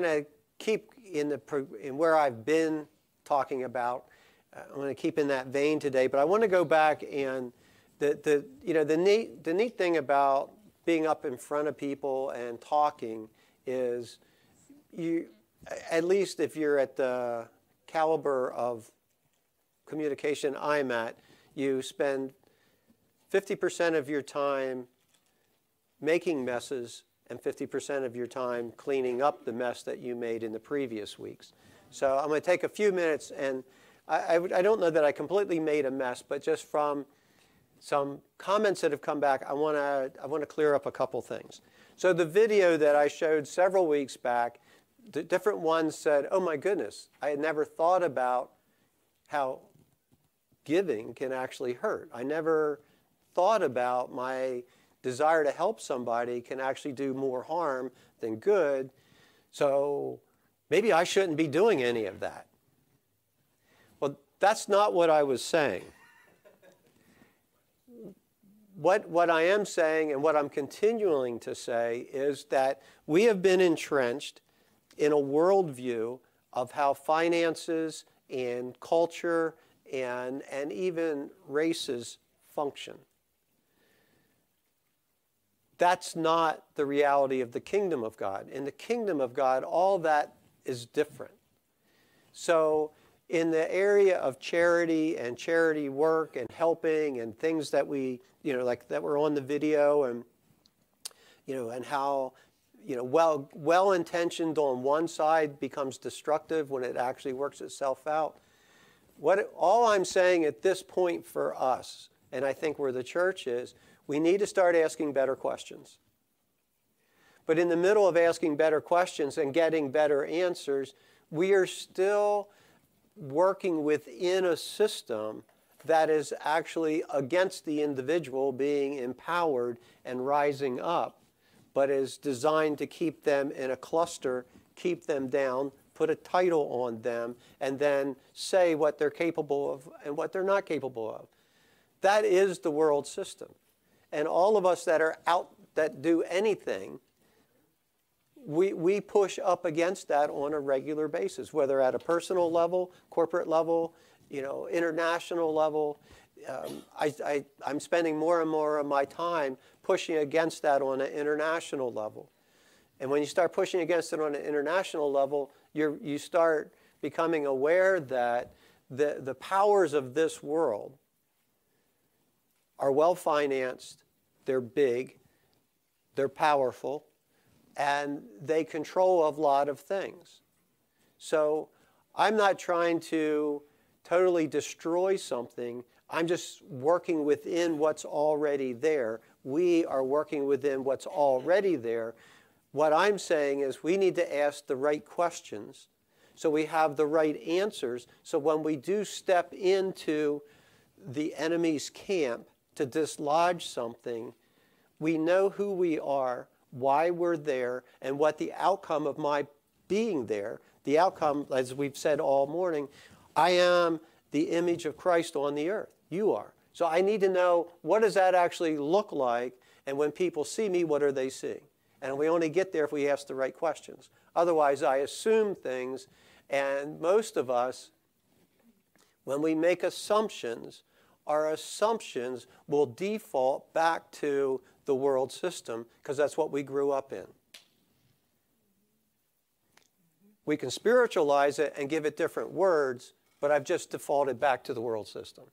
kind of keep in, the, in where I've been talking about. Uh, I'm going to keep in that vein today, but I want to go back and the, the, you know, the, neat, the neat thing about being up in front of people and talking is you, at least if you're at the caliber of communication I'm at, you spend 50% of your time making messes and 50% of your time cleaning up the mess that you made in the previous weeks. So I'm going to take a few minutes, and I, I, I, don't know that I completely made a mess, but just from some comments that have come back, I want to I want to clear up a couple things. So the video that I showed several weeks back, the different ones said, "Oh my goodness, I had never thought about how giving can actually hurt. I never thought about my desire to help somebody can actually do more harm than good. So maybe I shouldn't be doing any of that. Well, that's not what I was saying. what, what I am saying and what I'm continuing to say is that we have been entrenched in a worldview of how finances and culture and, and even races function. That's not the reality of the kingdom of God. In the kingdom of God, all that is different. So, in the area of charity and charity work and helping and things that we, you know, like that were on the video and, you know, and how, you know, well, well intentioned on one side becomes destructive when it actually works itself out. What, all I'm saying at this point for us, and I think where the church is, we need to start asking better questions. But in the middle of asking better questions and getting better answers, we are still working within a system that is actually against the individual being empowered and rising up, but is designed to keep them in a cluster, keep them down, put a title on them, and then say what they're capable of and what they're not capable of. That is the world system. And all of us that are out that do anything, we, we push up against that on a regular basis, whether at a personal level, corporate level, you know, international level. Um, I, I, I'm spending more and more of my time pushing against that on an international level. And when you start pushing against it on an international level, you you start becoming aware that the, the powers of this world are well financed, they're big, they're powerful, and they control a lot of things. So I'm not trying to totally destroy something. I'm just working within what's already there. We are working within what's already there. What I'm saying is we need to ask the right questions so we have the right answers. So when we do step into the enemy's camp, to dislodge something, we know who we are, why we're there, and what the outcome of my being there, the outcome, as we've said all morning, I am the image of Christ on the earth. You are. So I need to know what does that actually look like, and when people see me, what are they seeing? And we only get there if we ask the right questions. Otherwise, I assume things, and most of us, when we make assumptions, our assumptions will default back to the world system because that's what we grew up in. We can spiritualize it and give it different words, but I've just defaulted back to the world system.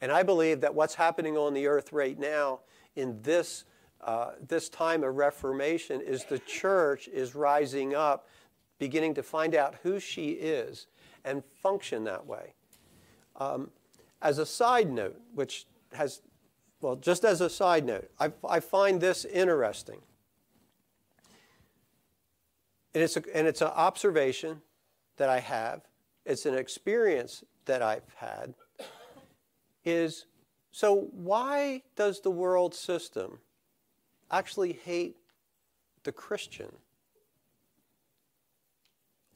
And I believe that what's happening on the earth right now in this, uh, this time of Reformation is the church is rising up, beginning to find out who she is and function that way. Um, as a side note, which has, well, just as a side note, I, I find this interesting. And it's, a, and it's an observation that I have, it's an experience that I've had, is so why does the world system actually hate the Christian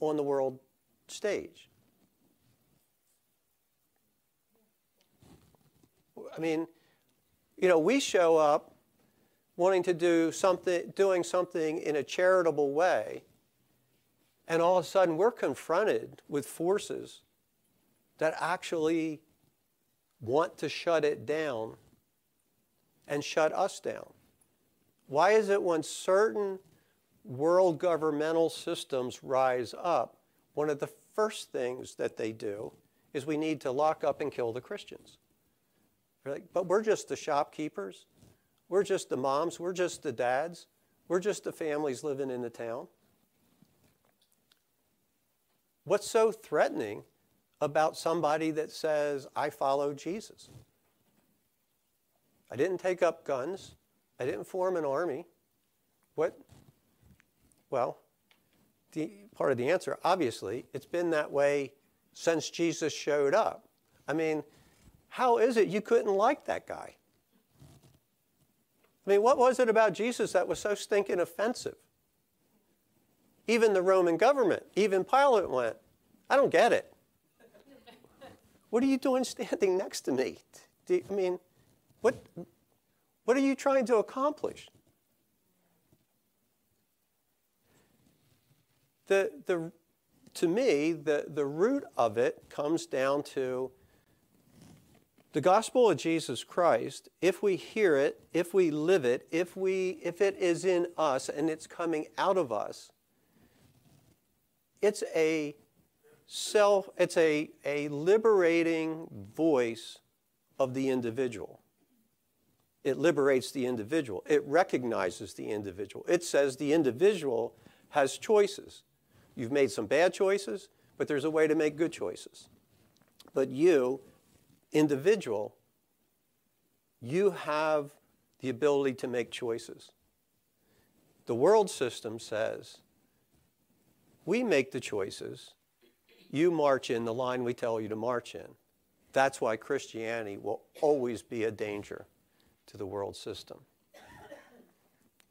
on the world stage? I mean, you know, we show up wanting to do something, doing something in a charitable way, and all of a sudden we're confronted with forces that actually want to shut it down and shut us down. Why is it when certain world governmental systems rise up, one of the first things that they do is we need to lock up and kill the Christians? Like, but we're just the shopkeepers. We're just the moms. We're just the dads. We're just the families living in the town. What's so threatening about somebody that says, I follow Jesus? I didn't take up guns. I didn't form an army. What? Well, the, part of the answer, obviously, it's been that way since Jesus showed up. I mean, how is it you couldn't like that guy? I mean, what was it about Jesus that was so stinking offensive? Even the Roman government, even Pilate went, I don't get it. What are you doing standing next to me? You, I mean, what, what are you trying to accomplish? The, the, to me, the, the root of it comes down to the gospel of Jesus Christ. If we hear it, if we live it, if, we, if it is in us and it's coming out of us, it's a self, it's a, a liberating voice of the individual. It liberates the individual. It recognizes the individual. It says the individual has choices. You've made some bad choices, but there's a way to make good choices. But you, individual, you have the ability to make choices. The world system says we make the choices, you march in the line we tell you to march in. That's why Christianity will always be a danger to the world system.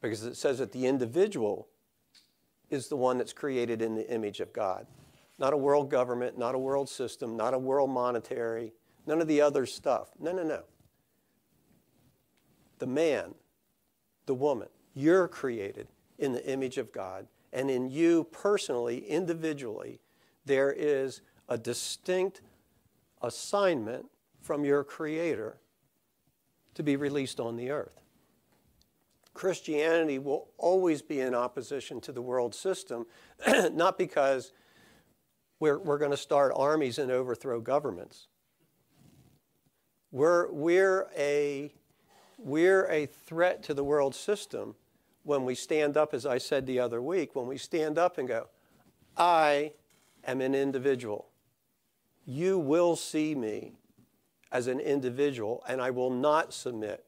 Because it says that the individual is the one that's created in the image of God. Not a world government, not a world system, not a world monetary, none of the other stuff. No, no, no. The man, the woman, you're created in the image of God. And in you personally, individually, there is a distinct assignment from your Creator to be released on the earth. Christianity will always be in opposition to the world system, not because we're, we're going to start armies and overthrow governments. We're, we're, a, we're a threat to the world system when we stand up, as I said the other week, when we stand up and go, I am an individual. You will see me as an individual, and I will not submit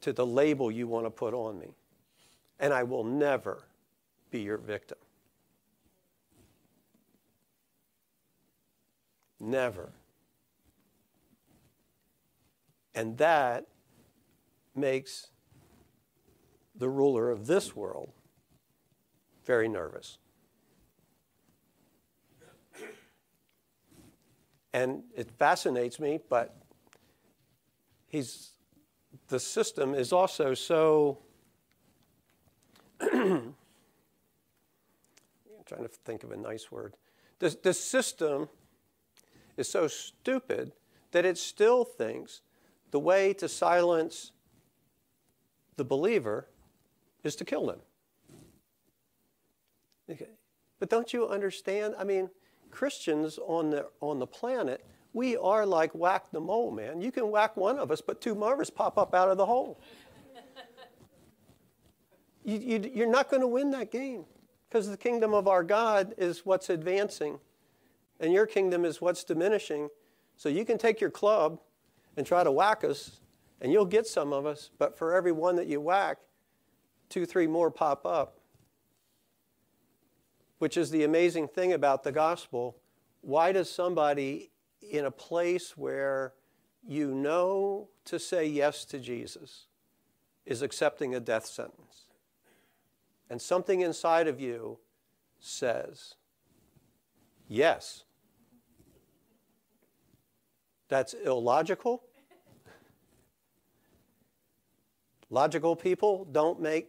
to the label you want to put on me. And I will never be your victim. Never. And that makes the ruler of this world very nervous. And it fascinates me, but he's, the system is also so. I'm trying to think of a nice word. The, the system is so stupid that it still thinks the way to silence the believer is to kill them. Okay. But don't you understand? I mean, Christians on the, on the planet, we are like whack the mole, man. You can whack one of us, but two more pop up out of the hole. you, you, you're not going to win that game because the kingdom of our God is what's advancing, and your kingdom is what's diminishing. So you can take your club and try to whack us, and you'll get some of us, but for every one that you whack, two, three more pop up which is the amazing thing about the gospel. Why does somebody in a place where you know to say yes to Jesus is accepting a death sentence? And something inside of you says, yes. That's illogical. Logical people don't make,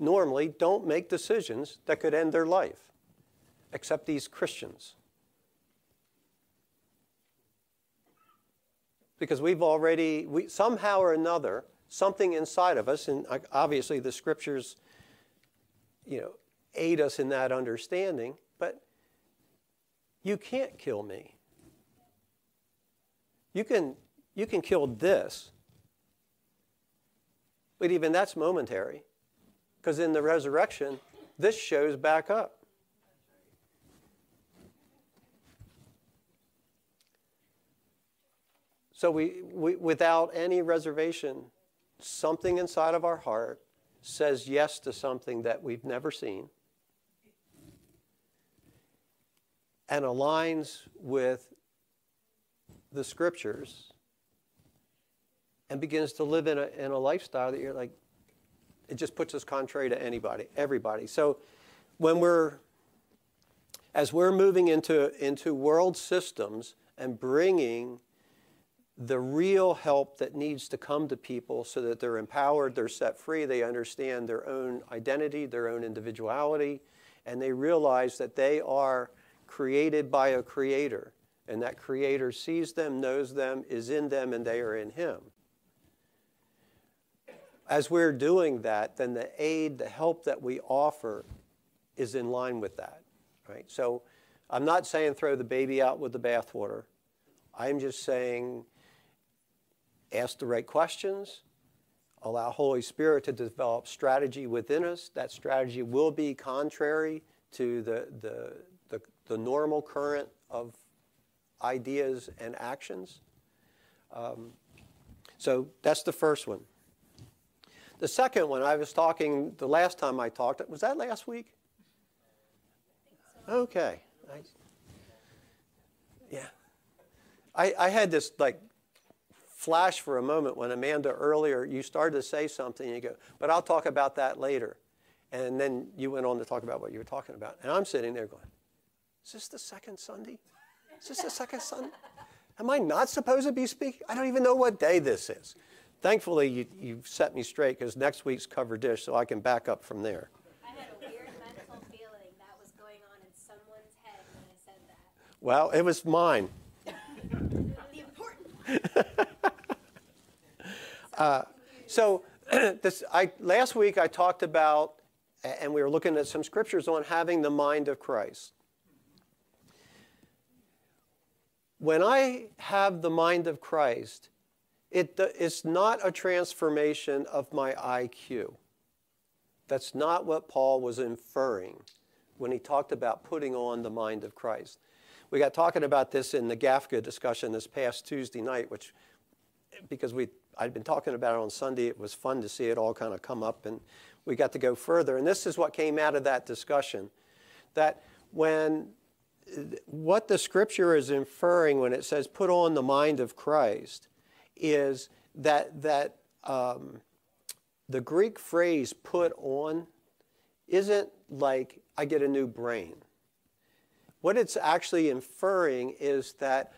normally, don't make decisions that could end their life, except these Christians. Because we've already, we, somehow or another, something inside of us, and uh, obviously the scriptures, you know, aid us in that understanding, but you can't kill me. You can, you can kill this, but even that's momentary. Because in the resurrection, this shows back up. So, we, we, without any reservation, something inside of our heart says yes to something that we've never seen and aligns with the scriptures and begins to live in a, in a lifestyle that you're like, it just puts us contrary to anybody, everybody. So when we're, as we're moving into, into world systems and bringing the real help that needs to come to people so that they're empowered, they're set free, they understand their own identity, their own individuality, and they realize that they are created by a creator, and that creator sees them, knows them, is in them, and they are in him as we're doing that, then the aid, the help that we offer is in line with that, right? So I'm not saying throw the baby out with the bathwater. I'm just saying ask the right questions, allow Holy Spirit to develop strategy within us. That strategy will be contrary to the, the, the, the normal current of ideas and actions. Um, so that's the first one. The second one, I was talking the last time I talked, was that last week? Okay. I, yeah. I, I had this like flash for a moment when Amanda earlier, you started to say something, and you go, but I'll talk about that later. And then you went on to talk about what you were talking about. And I'm sitting there going, is this the second Sunday? Is this the second Sunday? Am I not supposed to be speaking? I don't even know what day this is. Thankfully, you, you set me straight because next week's cover dish, so I can back up from there. I had a weird mental feeling that was going on in someone's head when I said that. Well, it was mine. the important uh, so this, I, last week I talked about, and we were looking at some scriptures on having the mind of Christ. When I have the mind of Christ, it, it's not a transformation of my IQ. That's not what Paul was inferring when he talked about putting on the mind of Christ. We got talking about this in the GAFCA discussion this past Tuesday night, which, because we, I'd been talking about it on Sunday, it was fun to see it all kind of come up, and we got to go further. And this is what came out of that discussion that when what the scripture is inferring when it says put on the mind of Christ is that, that um, the Greek phrase put on isn't like I get a new brain. What it's actually inferring is that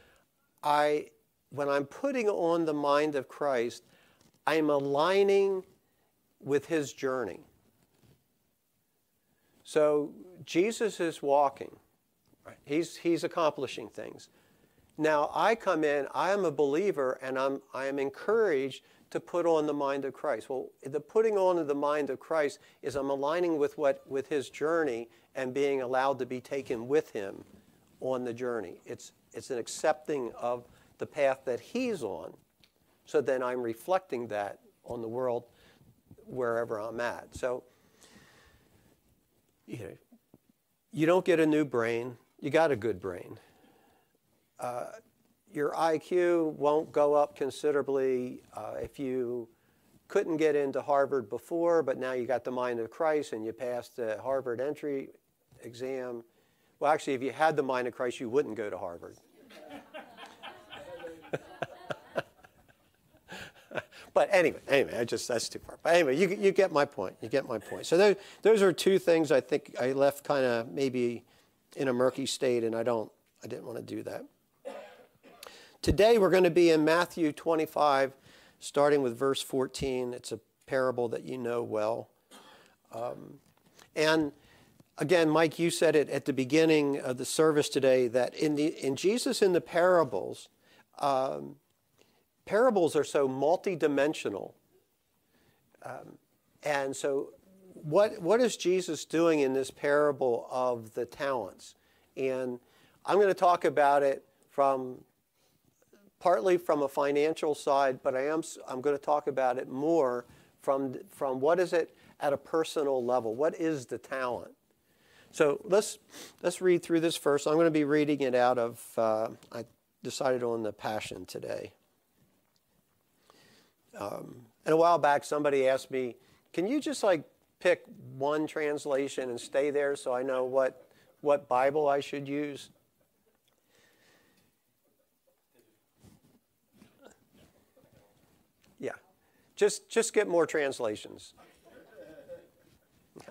I, when I'm putting on the mind of Christ, I'm aligning with his journey. So Jesus is walking, he's, he's accomplishing things. Now I come in, I am a believer, and I'm, I am encouraged to put on the mind of Christ. Well, the putting on of the mind of Christ is I'm aligning with what with his journey and being allowed to be taken with him on the journey. It's it's an accepting of the path that he's on. So then I'm reflecting that on the world wherever I'm at. So you know, you don't get a new brain, you got a good brain uh, your IQ won't go up considerably uh, if you couldn't get into Harvard before, but now you got the mind of Christ and you passed the Harvard entry exam. Well, actually, if you had the mind of Christ, you wouldn't go to Harvard. but anyway, anyway, I just that's too far. But anyway, you, you get my point. You get my point. So those, those are two things I think I left kind of maybe in a murky state, and I don't, I didn't want to do that. Today we're going to be in Matthew 25, starting with verse 14. It's a parable that you know well. Um, and again, Mike, you said it at the beginning of the service today that in, the, in Jesus in the parables, um, parables are so multidimensional. Um, and so, what, what is Jesus doing in this parable of the talents? And I'm going to talk about it from partly from a financial side, but I am I'm going to talk about it more from from what is it at a personal level? What is the talent? So let's let's read through this first. I'm going to be reading it out of uh, I decided on the Passion today. Um, and a while back, somebody asked me, "Can you just like pick one translation and stay there so I know what what Bible I should use?" Yeah, just just get more translations.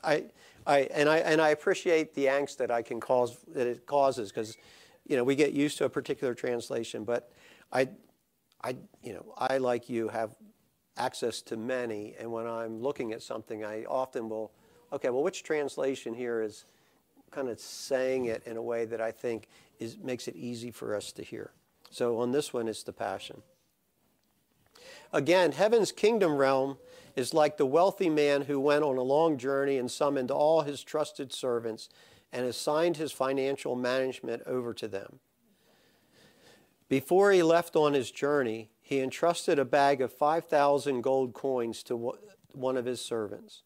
I, I and I and I appreciate the angst that I can cause that it causes because, you know, we get used to a particular translation, but I, I you know I like you have access to many, and when I'm looking at something, I often will, okay, well, which translation here is kind of saying it in a way that I think is makes it easy for us to hear. So on this one, it's the Passion. Again, heaven's kingdom realm is like the wealthy man who went on a long journey and summoned all his trusted servants and assigned his financial management over to them. Before he left on his journey, he entrusted a bag of 5,000 gold coins to one of his servants,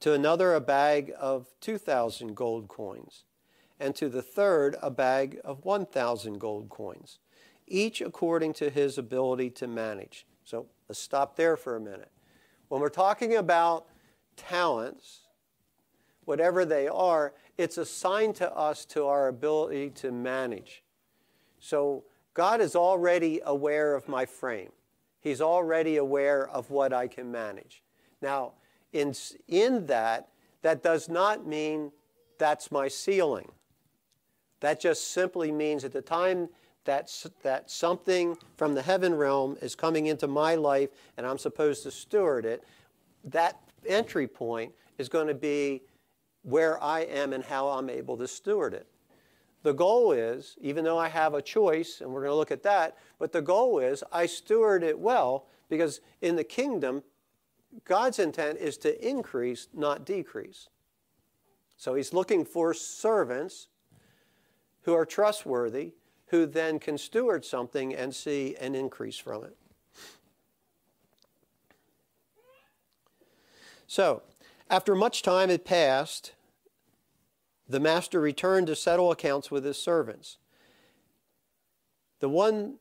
to another a bag of 2,000 gold coins, and to the third a bag of 1,000 gold coins, each according to his ability to manage. So let's stop there for a minute. When we're talking about talents, whatever they are, it's assigned to us to our ability to manage. So God is already aware of my frame. He's already aware of what I can manage. Now, in, in that, that does not mean that's my ceiling. That just simply means at the time that, that something from the heaven realm is coming into my life and I'm supposed to steward it, that entry point is going to be where I am and how I'm able to steward it. The goal is, even though I have a choice, and we're going to look at that, but the goal is I steward it well because in the kingdom, God's intent is to increase, not decrease. So he's looking for servants who are trustworthy, who then can steward something and see an increase from it. So, after much time had passed, the master returned to settle accounts with his servants. The one,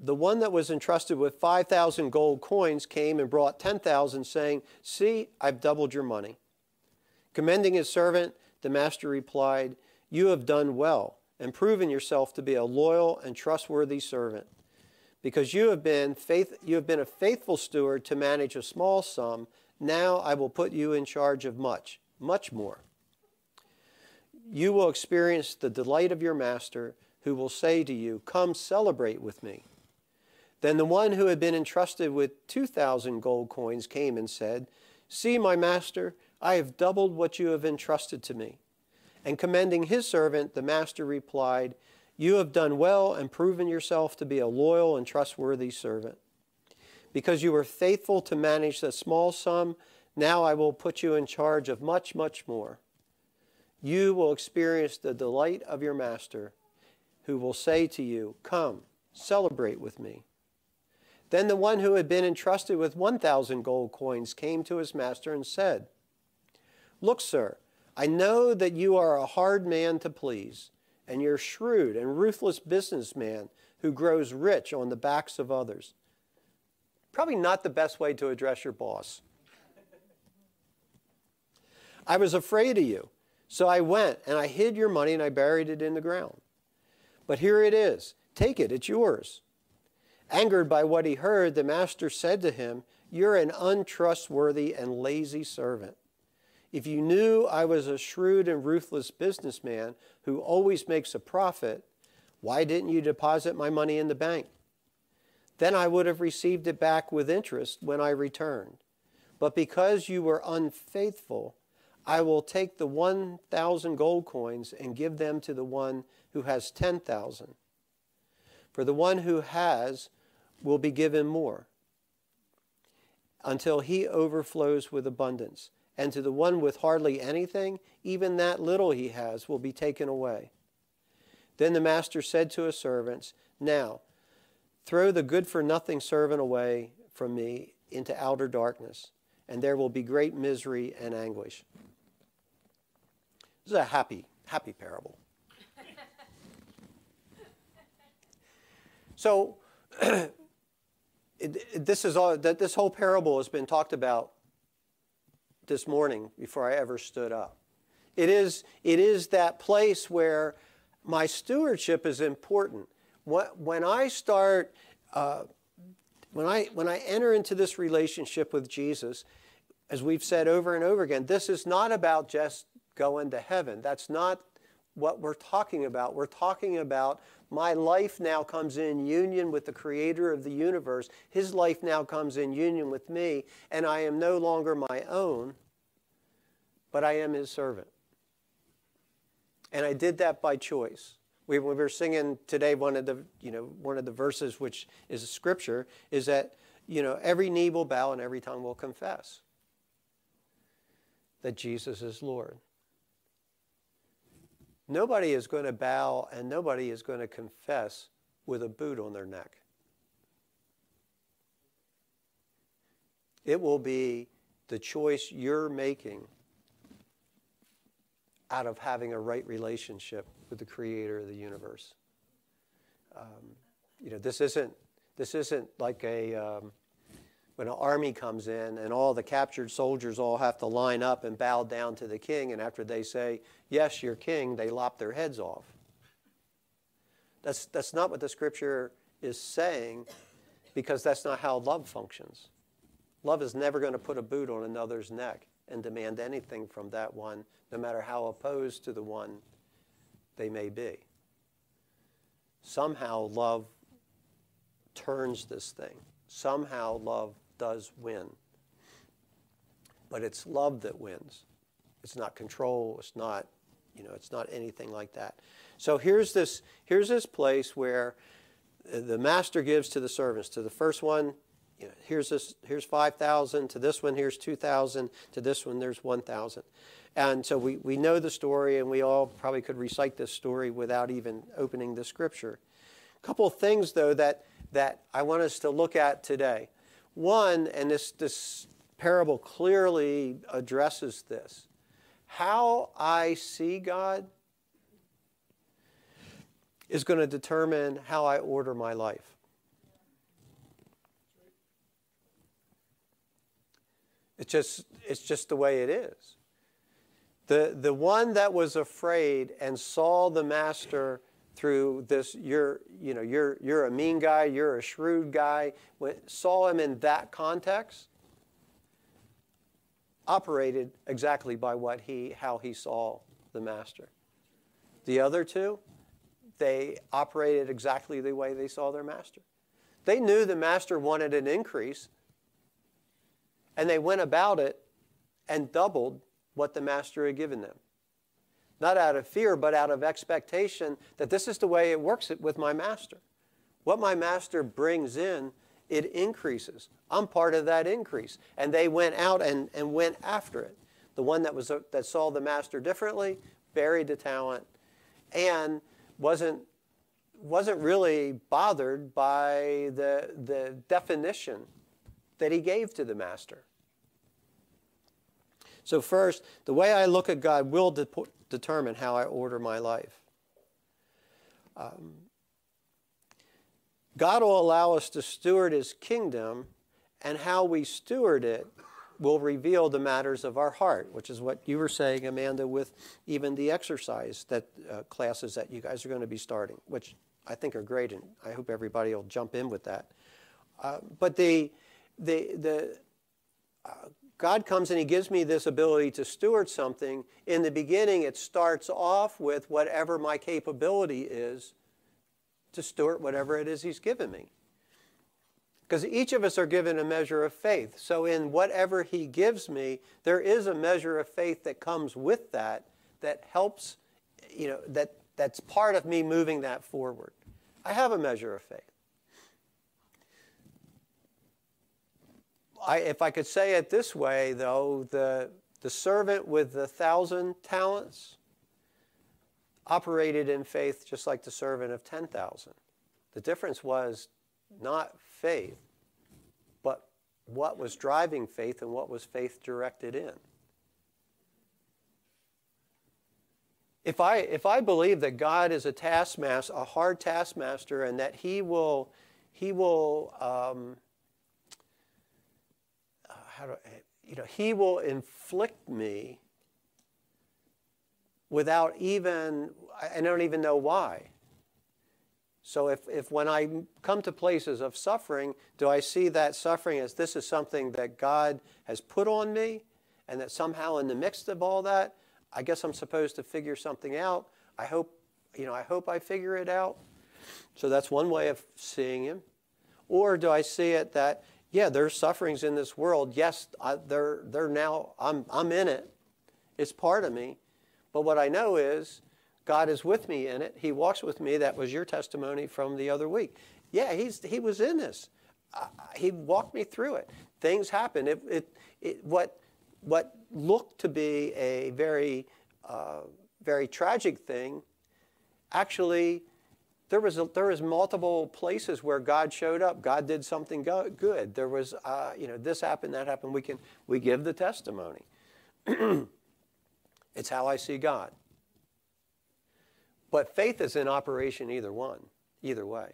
the one that was entrusted with 5,000 gold coins came and brought 10,000, saying, See, I've doubled your money. Commending his servant, the master replied, You have done well and proven yourself to be a loyal and trustworthy servant. Because you have been faith, you have been a faithful steward to manage a small sum, now I will put you in charge of much, much more. You will experience the delight of your master, who will say to you, Come celebrate with me. Then the one who had been entrusted with 2,000 gold coins came and said, See, my master, I have doubled what you have entrusted to me. And commending his servant, the master replied, You have done well and proven yourself to be a loyal and trustworthy servant. Because you were faithful to manage a small sum, now I will put you in charge of much, much more. You will experience the delight of your master, who will say to you, Come, celebrate with me. Then the one who had been entrusted with 1,000 gold coins came to his master and said, Look, sir, I know that you are a hard man to please, and you're a shrewd and ruthless businessman who grows rich on the backs of others. Probably not the best way to address your boss. I was afraid of you, so I went and I hid your money and I buried it in the ground. But here it is. Take it, it's yours. Angered by what he heard, the master said to him, You're an untrustworthy and lazy servant. If you knew I was a shrewd and ruthless businessman who always makes a profit, why didn't you deposit my money in the bank? Then I would have received it back with interest when I returned. But because you were unfaithful, I will take the 1,000 gold coins and give them to the one who has 10,000. For the one who has will be given more until he overflows with abundance. And to the one with hardly anything, even that little he has will be taken away. Then the master said to his servants, Now, throw the good for nothing servant away from me into outer darkness, and there will be great misery and anguish. This is a happy, happy parable. so, it, it, this is all that this whole parable has been talked about this morning before I ever stood up. It is, it is that place where my stewardship is important. When I start, uh, when, I, when I enter into this relationship with Jesus, as we've said over and over again, this is not about just going into heaven. That's not what we're talking about. We're talking about my life now comes in union with the creator of the universe. His life now comes in union with me, and I am no longer my own, but I am his servant. And I did that by choice. We, we were singing today one of the, you know, one of the verses which is a scripture is that, you know, every knee will bow and every tongue will confess that Jesus is Lord. Nobody is going to bow and nobody is going to confess with a boot on their neck. It will be the choice you're making out of having a right relationship with the creator of the universe. Um, you know, this isn't, this isn't like a, um, when an army comes in and all the captured soldiers all have to line up and bow down to the king, and after they say, Yes, you're king, they lop their heads off. That's, that's not what the scripture is saying because that's not how love functions. Love is never going to put a boot on another's neck and demand anything from that one, no matter how opposed to the one they may be. Somehow, love turns this thing. Somehow, love does win. But it's love that wins. It's not control. It's not, you know, it's not anything like that. So here's this, here's this place where the master gives to the servants. To the first one, you know, here's this, here's 5,000. To this one, here's 2,000. To this one, there's 1,000. And so we, we know the story, and we all probably could recite this story without even opening the scripture. A couple of things, though, that, that I want us to look at today. One, and this, this parable clearly addresses this how I see God is going to determine how I order my life. It's just, it's just the way it is. The, the one that was afraid and saw the master through this you're you know you're you're a mean guy you're a shrewd guy saw him in that context operated exactly by what he how he saw the master. The other two they operated exactly the way they saw their master. They knew the master wanted an increase and they went about it and doubled what the master had given them. Not out of fear, but out of expectation that this is the way it works with my master. What my master brings in, it increases. I'm part of that increase. And they went out and, and went after it. The one that, was, that saw the master differently buried the talent and wasn't, wasn't really bothered by the, the definition that he gave to the master. So, first, the way I look at God will de- determine how I order my life. Um, God will allow us to steward His kingdom, and how we steward it will reveal the matters of our heart, which is what you were saying, Amanda, with even the exercise that uh, classes that you guys are going to be starting, which I think are great, and I hope everybody will jump in with that. Uh, but the the the uh, God comes and He gives me this ability to steward something. In the beginning, it starts off with whatever my capability is to steward whatever it is He's given me. Because each of us are given a measure of faith. So, in whatever He gives me, there is a measure of faith that comes with that that helps, you know, that, that's part of me moving that forward. I have a measure of faith. I, if I could say it this way, though, the, the servant with the thousand talents operated in faith just like the servant of 10,000. The difference was not faith, but what was driving faith and what was faith directed in. If I, if I believe that God is a taskmaster, a hard taskmaster, and that He will, he will um, uh, how do, you know, He will inflict me without even, I don't even know why. So if, if when I come to places of suffering, do I see that suffering as this is something that God has put on me and that somehow in the midst of all that, I guess I'm supposed to figure something out. I hope, you know, I hope I figure it out. So that's one way of seeing him. Or do I see it that, yeah, there's sufferings in this world. Yes, I, they're, they're now, I'm, I'm in it. It's part of me. But what I know is God is with me in it. He walks with me. That was your testimony from the other week. Yeah, he's, he was in this. Uh, he walked me through it. Things happen. It, it, it, what, what looked to be a very, uh, very tragic thing, actually, there was, a, there was multiple places where God showed up. God did something go- good. There was, uh, you know, this happened, that happened. We can, we give the testimony. it's how I see God. But faith is in operation either one, either way.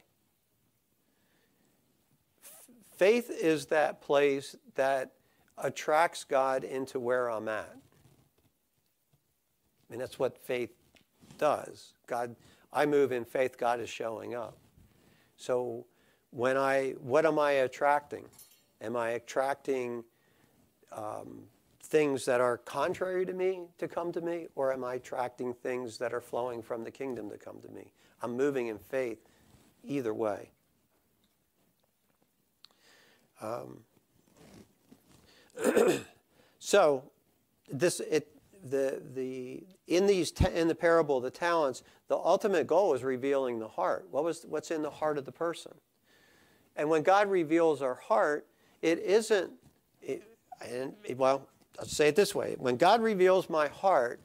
Faith is that place that attracts God into where I'm at. And that's what faith does. God, I move in faith, God is showing up. So when I, what am I attracting? Am I attracting um, things that are contrary to me to come to me, or am I attracting things that are flowing from the kingdom to come to me? I'm moving in faith either way. Um, so, this it the the in these in the parable the talents, the ultimate goal is revealing the heart. What was what's in the heart of the person, and when God reveals our heart, it isn't. It, and well, I'll say it this way when God reveals my heart,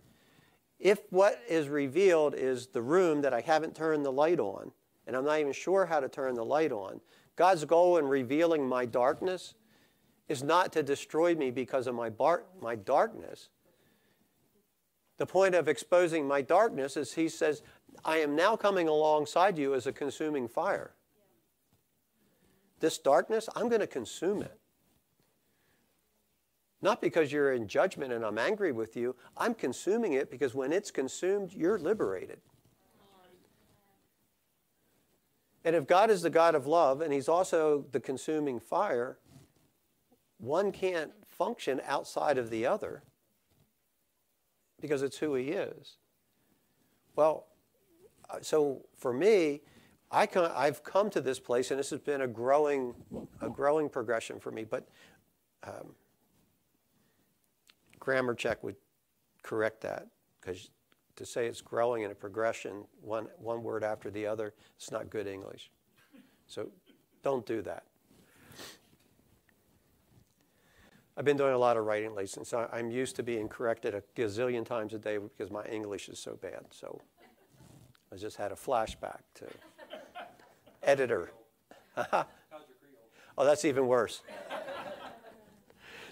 if what is revealed is the room that I haven't turned the light on, and I'm not even sure how to turn the light on, God's goal in revealing my darkness is not to destroy me because of my, bar- my darkness. The point of exposing my darkness is He says, I am now coming alongside you as a consuming fire. This darkness, I'm going to consume it. Not because you're in judgment and I'm angry with you. I'm consuming it because when it's consumed, you're liberated. And if God is the God of love and He's also the consuming fire, one can't function outside of the other because it's who He is. Well, uh, so for me, I have come to this place, and this has been a growing, a growing progression for me. But um, grammar check would correct that because to say it's growing in a progression, one, one word after the other, it's not good English. So don't do that. I've been doing a lot of writing lately, so I'm used to being corrected a gazillion times a day because my English is so bad. So I just had a flashback to editor. oh, that's even worse.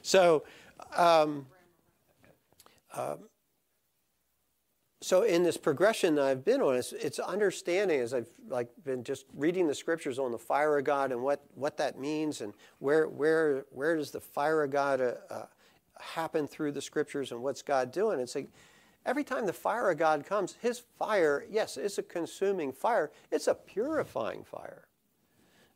so, um, um, so in this progression that I've been on, it's, it's, understanding as I've like been just reading the scriptures on the fire of God and what, what that means and where, where, where does the fire of God uh, uh, happen through the scriptures and what's God doing. It's like every time the fire of God comes, his fire, yes, it's a consuming fire. It's a purifying fire.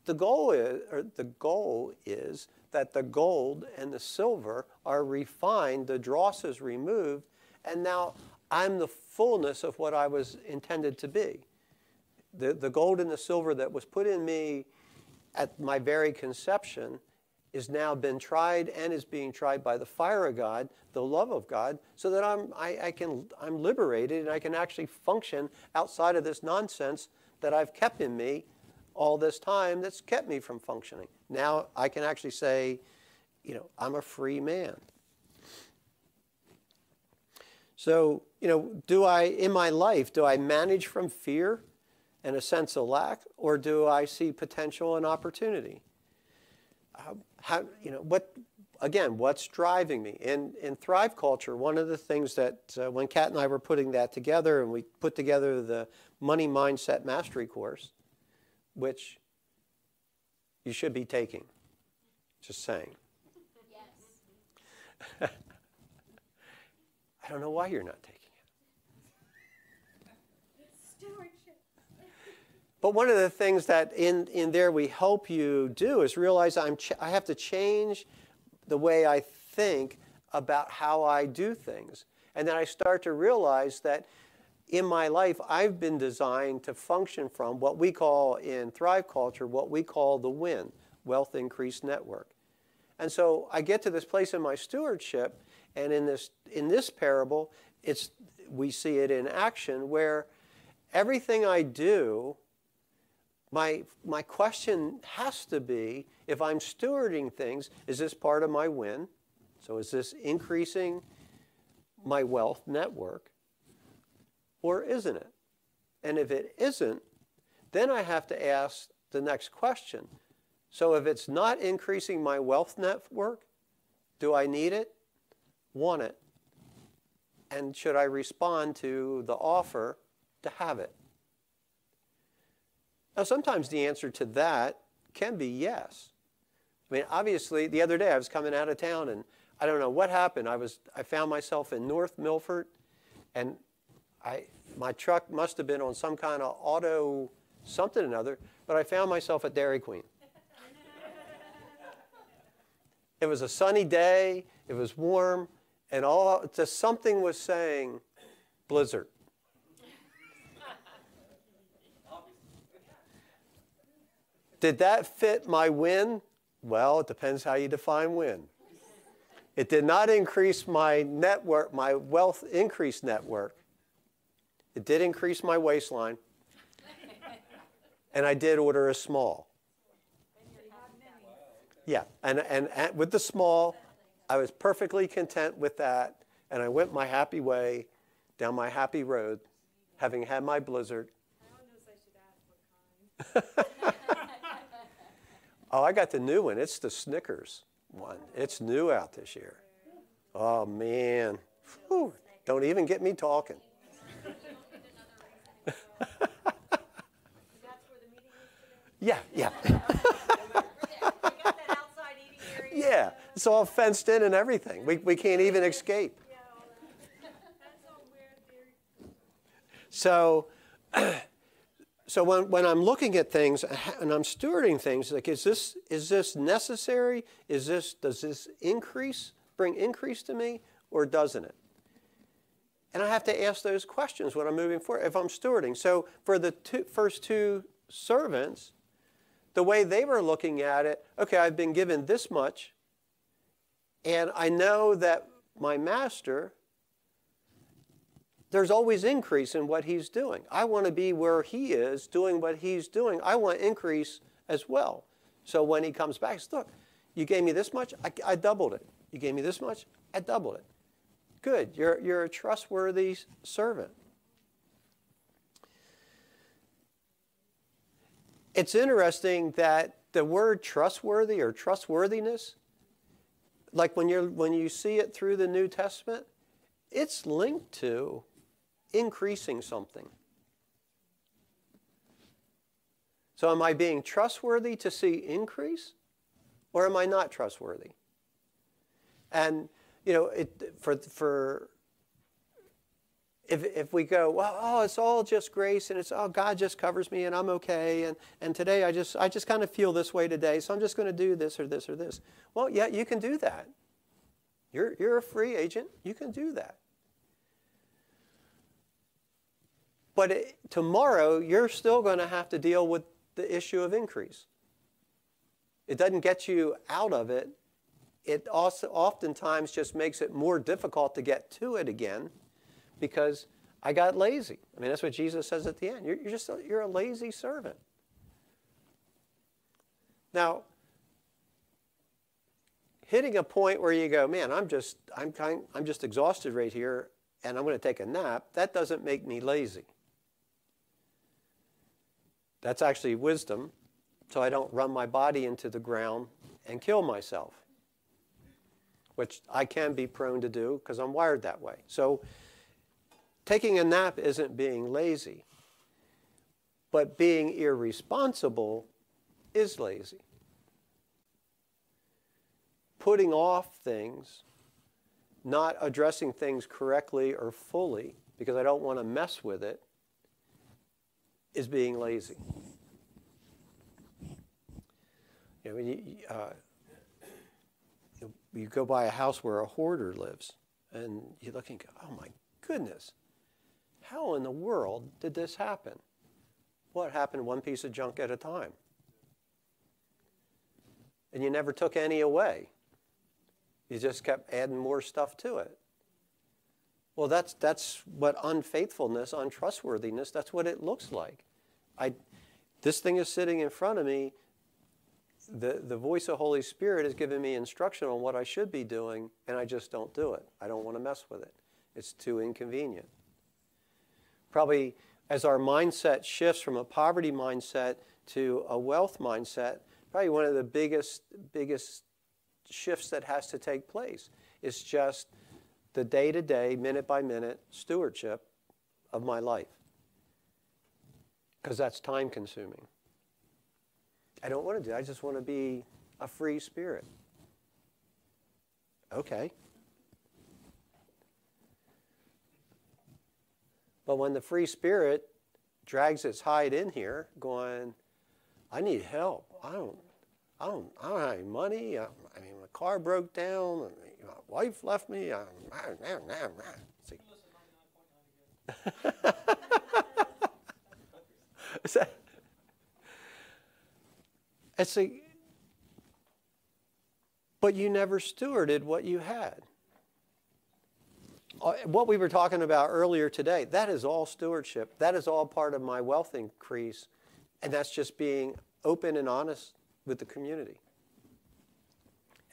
The goal is, or the goal is that the gold and the silver are refined, the dross is removed, and now I'm the fullness of what I was intended to be. The, the gold and the silver that was put in me at my very conception is now been tried and is being tried by the fire of God, the love of God, so that I'm, I, I can, I'm liberated and I can actually function outside of this nonsense that I've kept in me all this time that's kept me from functioning. Now I can actually say, you know, I'm a free man. So, you know, do I, in my life, do I manage from fear and a sense of lack, or do I see potential and opportunity? Uh, how, you know, what, again, what's driving me? In, in Thrive Culture, one of the things that uh, when Kat and I were putting that together and we put together the Money Mindset Mastery course, which you should be taking, just saying. Yes. I don't know why you're not taking it. Stewardship. But one of the things that in, in there we help you do is realize I'm ch- I have to change the way I think about how I do things. And then I start to realize that in my life, I've been designed to function from what we call in Thrive Culture, what we call the WIN, Wealth Increase Network. And so I get to this place in my stewardship and in this, in this parable, it's, we see it in action where everything I do, my, my question has to be if I'm stewarding things, is this part of my win? So is this increasing my wealth network? Or isn't it? And if it isn't, then I have to ask the next question. So if it's not increasing my wealth network, do I need it? want it? And should I respond to the offer to have it? Now, sometimes the answer to that can be yes. I mean, obviously, the other day I was coming out of town and I don't know what happened. I, was, I found myself in North Milford and I, my truck must have been on some kind of auto something or another, but I found myself at Dairy Queen. it was a sunny day, it was warm, and all just something was saying blizzard. Did that fit my win? Well, it depends how you define win. It did not increase my network, my wealth increase network. It did increase my waistline. and I did order a small. Yeah, and, and, and with the small, I was perfectly content with that, and I went my happy way down my happy road, having had my blizzard. oh, I got the new one. It's the Snickers one. It's new out this year. Oh, man. Whew. Don't even get me talking. Yeah, yeah. yeah. It's all fenced in and everything. We, we can't even escape. So, so when, when I'm looking at things and I'm stewarding things, like is this is this necessary? Is this does this increase bring increase to me or doesn't it? And I have to ask those questions when I'm moving forward if I'm stewarding. So for the two, first two servants, the way they were looking at it, okay, I've been given this much. And I know that my master, there's always increase in what he's doing. I want to be where he is, doing what he's doing. I want increase as well. So when he comes back, says, look, you gave me this much, I, I doubled it. You gave me this much, I doubled it. Good, you're, you're a trustworthy servant. It's interesting that the word trustworthy or trustworthiness like when, you're, when you see it through the New Testament, it's linked to increasing something. So, am I being trustworthy to see increase, or am I not trustworthy? And you know, it, for for if, if we go, well, oh, it's all just grace and it's, oh, God just covers me and I'm okay. And, and today I just, I just kind of feel this way today, so I'm just going to do this or this or this. Well, yeah, you can do that. You're, you're a free agent. You can do that. But it, tomorrow, you're still going to have to deal with the issue of increase. It doesn't get you out of it. It also oftentimes just makes it more difficult to get to it again because I got lazy. I mean, that's what Jesus says at the end. You're, you're just a, you're a lazy servant. Now, hitting a point where you go, man, I'm just I'm kind, I'm just exhausted right here, and I'm going to take a nap. That doesn't make me lazy. That's actually wisdom, so I don't run my body into the ground and kill myself, which I can be prone to do because I'm wired that way. So taking a nap isn't being lazy, but being irresponsible is lazy. Putting off things, not addressing things correctly or fully because I don't want to mess with it, is being lazy. You, know, uh, you go by a house where a hoarder lives, and you look and go, oh my goodness, how in the world did this happen? What happened one piece of junk at a time? And you never took any away. You just kept adding more stuff to it. Well, that's, that's what unfaithfulness, untrustworthiness, that's what it looks like. I, this thing is sitting in front of me. The, the voice of Holy Spirit is giving me instruction on what I should be doing, and I just don't do it. I don't want to mess with it. It's too inconvenient. Probably as our mindset shifts from a poverty mindset to a wealth mindset, probably one of the biggest, biggest shifts that has to take place is just the day to day, minute by minute stewardship of my life. Because that's time consuming. I don't want to do that. I just want to be a free spirit. Okay. But when the free spirit drags its hide in here, going, I need help. I don't, I don't, I don't have any money. I, I mean, my car broke down. And my wife left me. I, See. it's a, but you never stewarded what you had. Uh, what we were talking about earlier today, that is all stewardship. That is all part of my wealth increase. And that's just being open and honest with the community.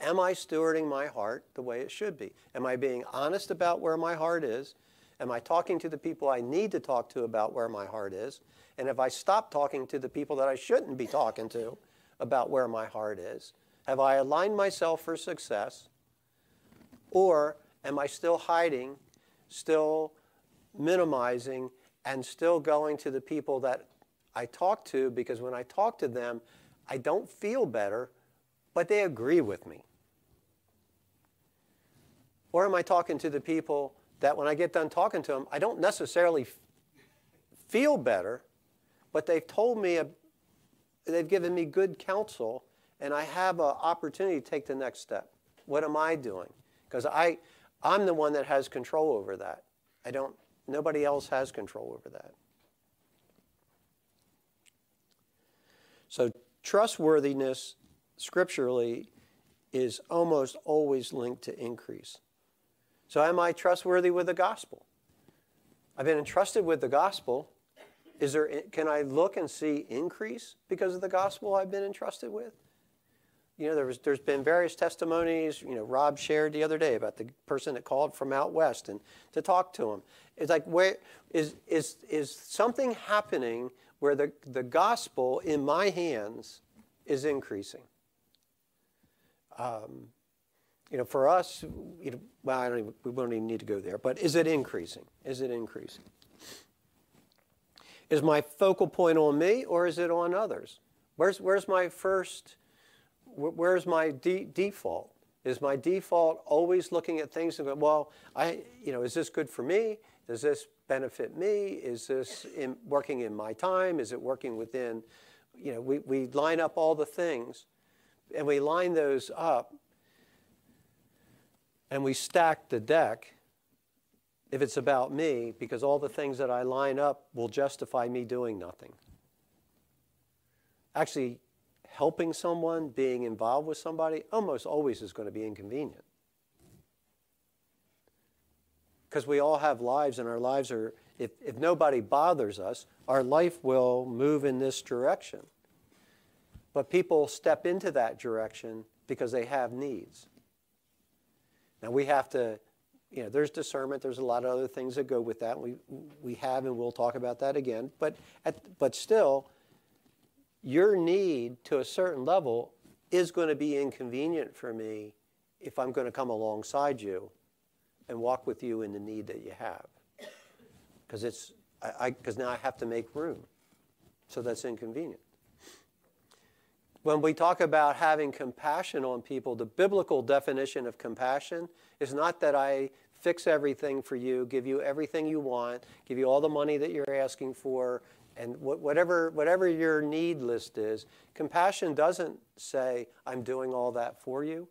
Am I stewarding my heart the way it should be? Am I being honest about where my heart is? Am I talking to the people I need to talk to about where my heart is? And have I stopped talking to the people that I shouldn't be talking to about where my heart is? Have I aligned myself for success? Or am I still hiding, still minimizing, and still going to the people that I talk to because when I talk to them, I don't feel better, but they agree with me? Or am I talking to the people that when I get done talking to them, I don't necessarily feel better, but they've told me, they've given me good counsel, and I have an opportunity to take the next step. What am I doing? Because I, I'm the one that has control over that. I don't, nobody else has control over that. So, trustworthiness scripturally is almost always linked to increase. So, am I trustworthy with the gospel? I've been entrusted with the gospel. Is there, can I look and see increase because of the gospel I've been entrusted with? you know, there was, there's been various testimonies. You know, Rob shared the other day about the person that called from out west and to talk to him. It's like, where is is is something happening where the the gospel in my hands is increasing? Um, you know, for us, you know, well, I don't even, we don't even need to go there. But is it increasing? Is it increasing? Is my focal point on me or is it on others? Where's where's my first where's my de default? Is my default always looking at things and go, well, I, you know, is this good for me? Does this benefit me? Is this in, working in my time? Is it working within, you know, we, we line up all the things and we line those up and we stack the deck if it's about me because all the things that I line up will justify me doing nothing. Actually, helping someone, being involved with somebody, almost always is going to be inconvenient. Because we all have lives, and our lives are, if, if nobody bothers us, our life will move in this direction. But people step into that direction because they have needs. Now we have to, you know, there's discernment, there's a lot of other things that go with that. We, we have, and we'll talk about that again. But, at, but still, your need to a certain level is going to be inconvenient for me if I'm going to come alongside you and walk with you in the need that you have. Because it's because now I have to make room. So that's inconvenient. When we talk about having compassion on people, the biblical definition of compassion is not that I fix everything for you, give you everything you want, give you all the money that you're asking for, and whatever, whatever your need list is, compassion doesn't say, I'm doing all that for you.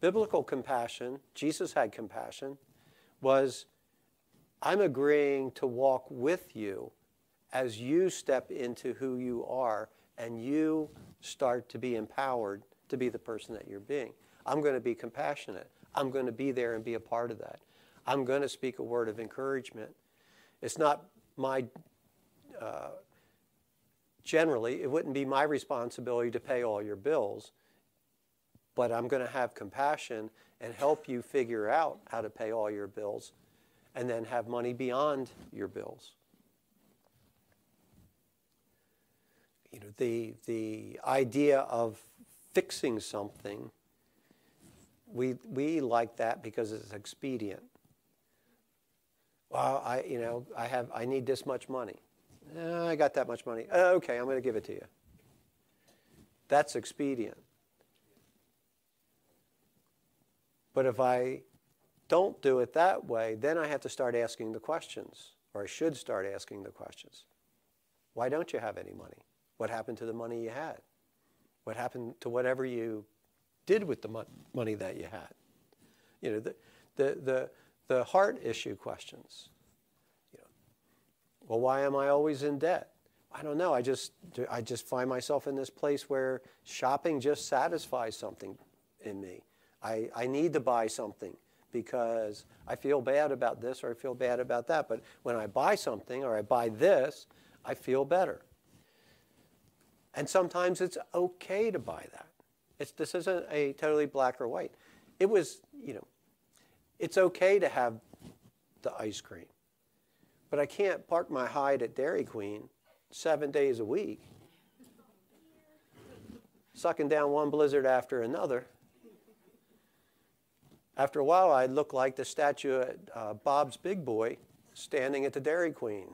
Biblical compassion, Jesus had compassion, was, I'm agreeing to walk with you as you step into who you are and you start to be empowered to be the person that you're being. I'm going to be compassionate. I'm going to be there and be a part of that. I'm going to speak a word of encouragement. It's not my uh, generally, it wouldn't be my responsibility to pay all your bills, but I'm going to have compassion and help you figure out how to pay all your bills and then have money beyond your bills. You know, the, the idea of fixing something, we, we like that because it's expedient. Well, I, you know, I, have, I need this much money. Uh, I got that much money. Uh, okay, I'm going to give it to you. That's expedient. But if I don't do it that way, then I have to start asking the questions, or I should start asking the questions. Why don't you have any money? What happened to the money you had? What happened to whatever you did with the mo- money that you had? You know, the, the, the, the heart issue questions. You know, well, why am I always in debt? I don't know. I just, I just find myself in this place where shopping just satisfies something in me. I, I need to buy something because I feel bad about this or I feel bad about that. But when I buy something or I buy this, I feel better. And sometimes it's okay to buy that. It's, this isn't a totally black or white. It was, you know, it's okay to have the ice cream. But I can't park my hide at Dairy Queen seven days a week, sucking down one blizzard after another. After a while, I'd look like the statue at uh, Bob's Big Boy standing at the Dairy Queen.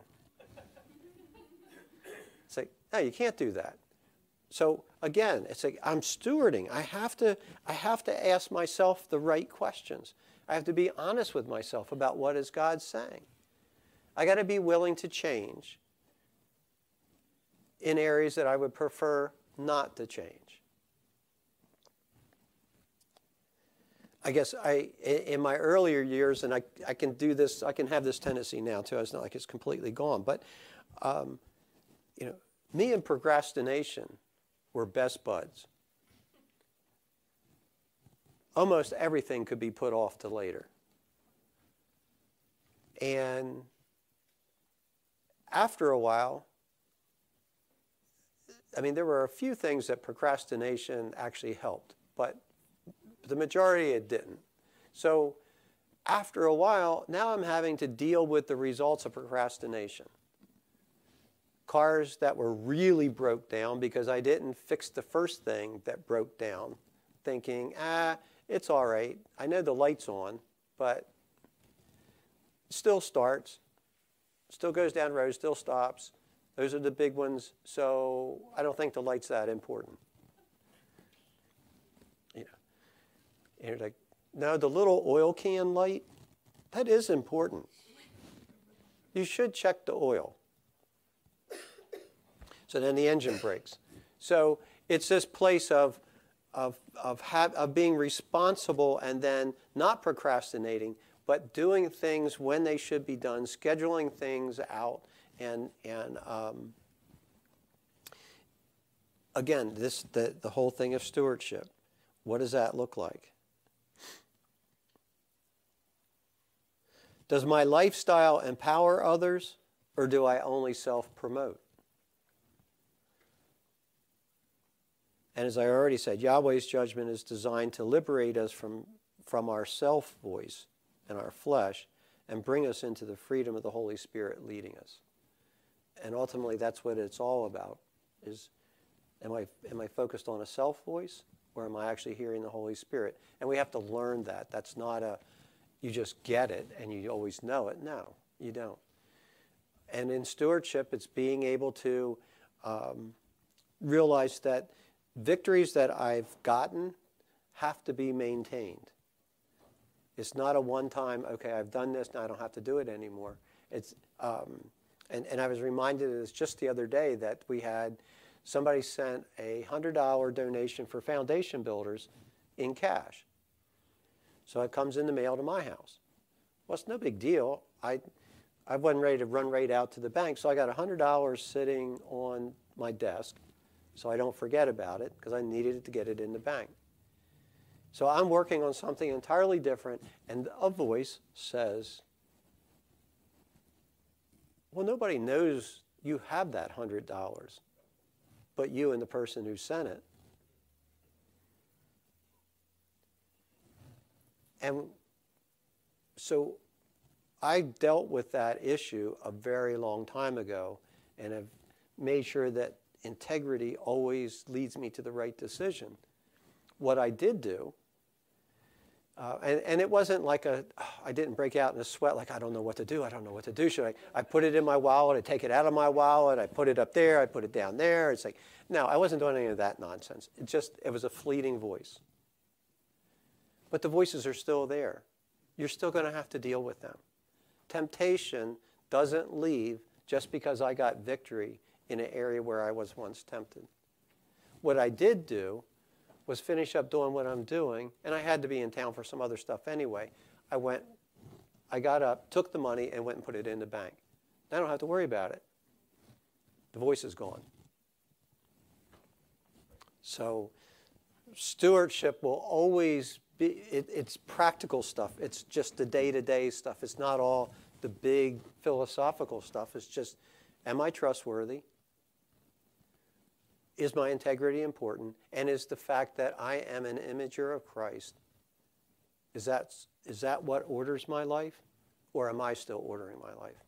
It's like, no, you can't do that. So again, it's like I'm stewarding. I have to, I have to ask myself the right questions. I have to be honest with myself about what is God saying. I got to be willing to change in areas that I would prefer not to change. I guess I, in my earlier years, and I, I can do this, I can have this tendency now too. It's not like it's completely gone, but um, you know, me and procrastination were best buds. Almost everything could be put off to later. And after a while, I mean, there were a few things that procrastination actually helped, but the majority it didn't. So after a while, now I'm having to deal with the results of procrastination. Cars that were really broke down because I didn't fix the first thing that broke down, thinking, ah, it's all right. I know the light's on, but still starts still goes down road, still stops. Those are the big ones, so I don't think the light's that important. Know, and you're like, no, the little oil can light, that is important. You should check the oil. So then the engine breaks. So it's this place of, of, of, of being responsible and then not procrastinating, but doing things when they should be done, scheduling things out, and, and um, again, this the, the whole thing of stewardship. What does that look like? Does my lifestyle empower others, or do I only self promote? And as I already said, Yahweh's judgment is designed to liberate us from, from our self voice and our flesh and bring us into the freedom of the Holy Spirit leading us. And ultimately, that's what it's all about is am I, am I focused on a self voice or am I actually hearing the Holy Spirit? And we have to learn that. That's not a, you just get it and you always know it. No, you don't. And in stewardship, it's being able to um, realize that victories that I've gotten have to be maintained. It's not a one time, okay, I've done this, now I don't have to do it anymore. It's, um, and, and I was reminded of this just the other day that we had somebody sent a $100 donation for foundation builders in cash. So it comes in the mail to my house. Well, it's no big deal. I, I wasn't ready to run right out to the bank, so I got $100 sitting on my desk so I don't forget about it because I needed to get it in the bank. So I'm working on something entirely different, and a voice says, Well, nobody knows you have that $100, but you and the person who sent it. And so I dealt with that issue a very long time ago and have made sure that integrity always leads me to the right decision. What I did do uh, and, and it wasn't like a, I didn't break out in a sweat like, I don't know what to do, I don't know what to do. Should I, I put it in my wallet, I take it out of my wallet, I put it up there, I put it down there. It's like, no, I wasn't doing any of that nonsense. It just, it was a fleeting voice. But the voices are still there. You're still going to have to deal with them. Temptation doesn't leave just because I got victory in an area where I was once tempted. What I did do was finish up doing what I'm doing, and I had to be in town for some other stuff anyway. I went, I got up, took the money, and went and put it in the bank. I don't have to worry about it. The voice is gone. So, stewardship will always be, it, it's practical stuff. It's just the day to day stuff. It's not all the big philosophical stuff. It's just, am I trustworthy? Is my integrity important? And is the fact that I am an imager of Christ, is that, is that what orders my life? Or am I still ordering my life?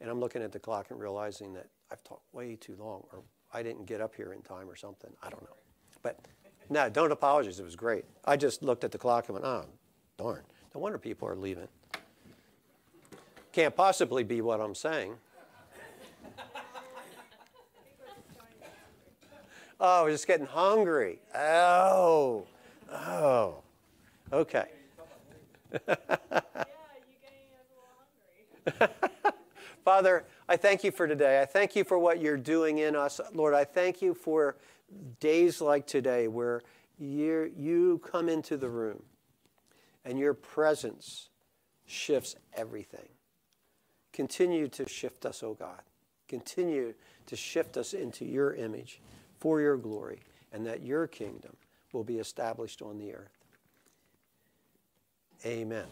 And I'm looking at the clock and realizing that I've talked way too long, or I didn't get up here in time or something. I don't know. But no, don't apologize. It was great. I just looked at the clock and went, oh, darn. No wonder people are leaving. Can't possibly be what I'm saying. Oh, we're just getting hungry. Oh, oh, okay. Father, I thank you for today. I thank you for what you're doing in us. Lord, I thank you for days like today where you come into the room and your presence shifts everything. Continue to shift us, oh God. Continue to shift us into your image for your glory, and that your kingdom will be established on the earth. Amen.